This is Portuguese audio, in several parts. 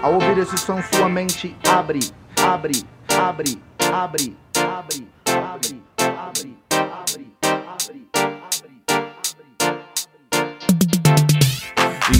Ao ouvir esse som, sua mente abre, abre, abre, abre, abre, abre,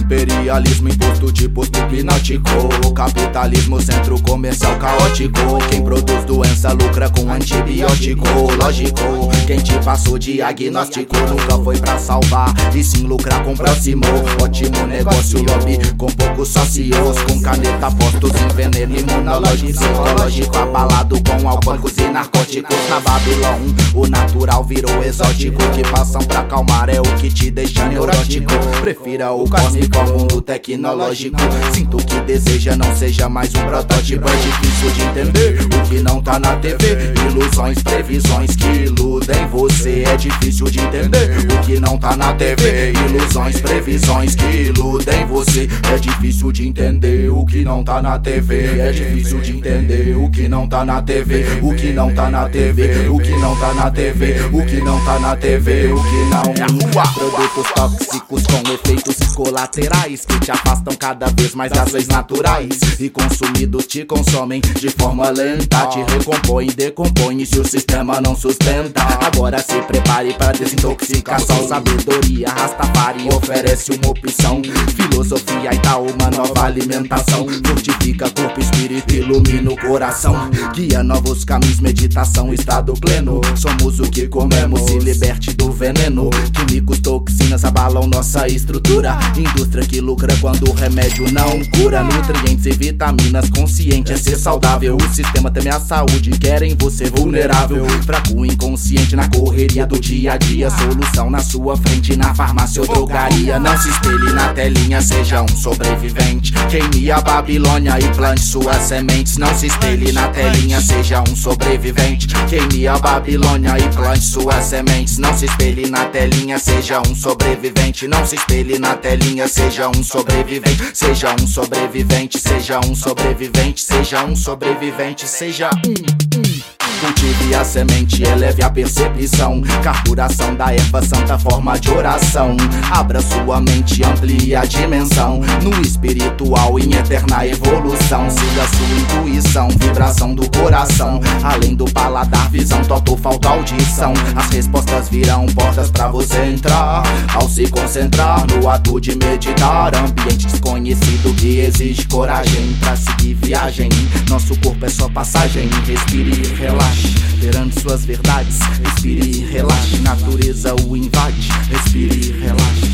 Imperialismo imposto posto hipnótico Capitalismo, centro comercial caótico. Quem produz doença lucra com antibiótico. Lógico, quem te passou diagnóstico Nunca foi pra salvar e sim lucrar com próximo. Ótimo negócio, lobby com poucos sócios. Com caneta, postos em veneno imunológico Psicológico, abalado com alcoólicos e narcóticos. Na Babilão, o natural virou exótico. Que passam pra acalmar é o que te deixa neurótico. Prefira o cósmico ao mundo tecnológico. Sinto que deseja, não seja mais um protótipo. É difícil de entender o que não tá na TV Ilusões, previsões que iludem você. É difícil de entender o que não tá na TV Ilusões, previsões que iludem você. É difícil de entender o que não tá na TV É difícil de entender o que não tá na TV O que não tá na TV O que não tá na TV O que não tá na TV O que não. Produtos tóxicos com efeitos colaterais Que te afastam cada vez mais das leis naturais. E consumidos te consomem de forma lenta Te recompõe, decompõe se o sistema não sustenta Agora se prepare para desintoxicação. Sabedoria Rastafari oferece uma opção. Filosofia e tal, uma nova alimentação. Fortifica corpo, espírito, ilumina o coração. Guia novos caminhos, meditação, estado pleno. Somos o que comemos, se liberte do veneno. Químicos, toxinas abalam nossa estrutura. Indústria que lucra quando o remédio não cura? Nutrientes e vitaminas, consciente é ser saudável. O sistema teme a saúde, querem você vulnerável. Fraco, inconsciente na correria do dia a dia. Solução na sua frente, na farmácia ou drogaria. Não se espelhe na telinha, seja um sobrevivente. Queime a Babilônia e plante suas sementes. Não se espelhe na telinha, seja um sobrevivente. Queime a Babilônia e plante suas sementes. Não se espelhe na telinha, seja um sobrevivente. Não se espelhe na telinha, seja um sobrevivente Seja um sobrevivente, seja um sobrevivente Seja um sobrevivente, seja um, um. Cultive a semente, eleve a percepção. Carburação da erva santa, forma de oração. Abra sua mente, amplie a dimensão. No espiritual, em eterna evolução. Siga sua intuição, vibração do coração. Além do paladar, visão, total falta audição. As respostas virão portas pra você entrar. Ao se concentrar no ato de meditar. Ambiente desconhecido que exige coragem pra seguir viagem. Nosso corpo é só passagem. Respire e relaxe perante suas verdades. Respire e relaxe, natureza o invade. Respire e relaxe.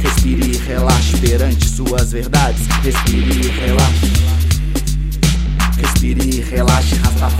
Respire relaxe perante suas verdades. Respire e relaxe. Respire e relaxe, Rastafari.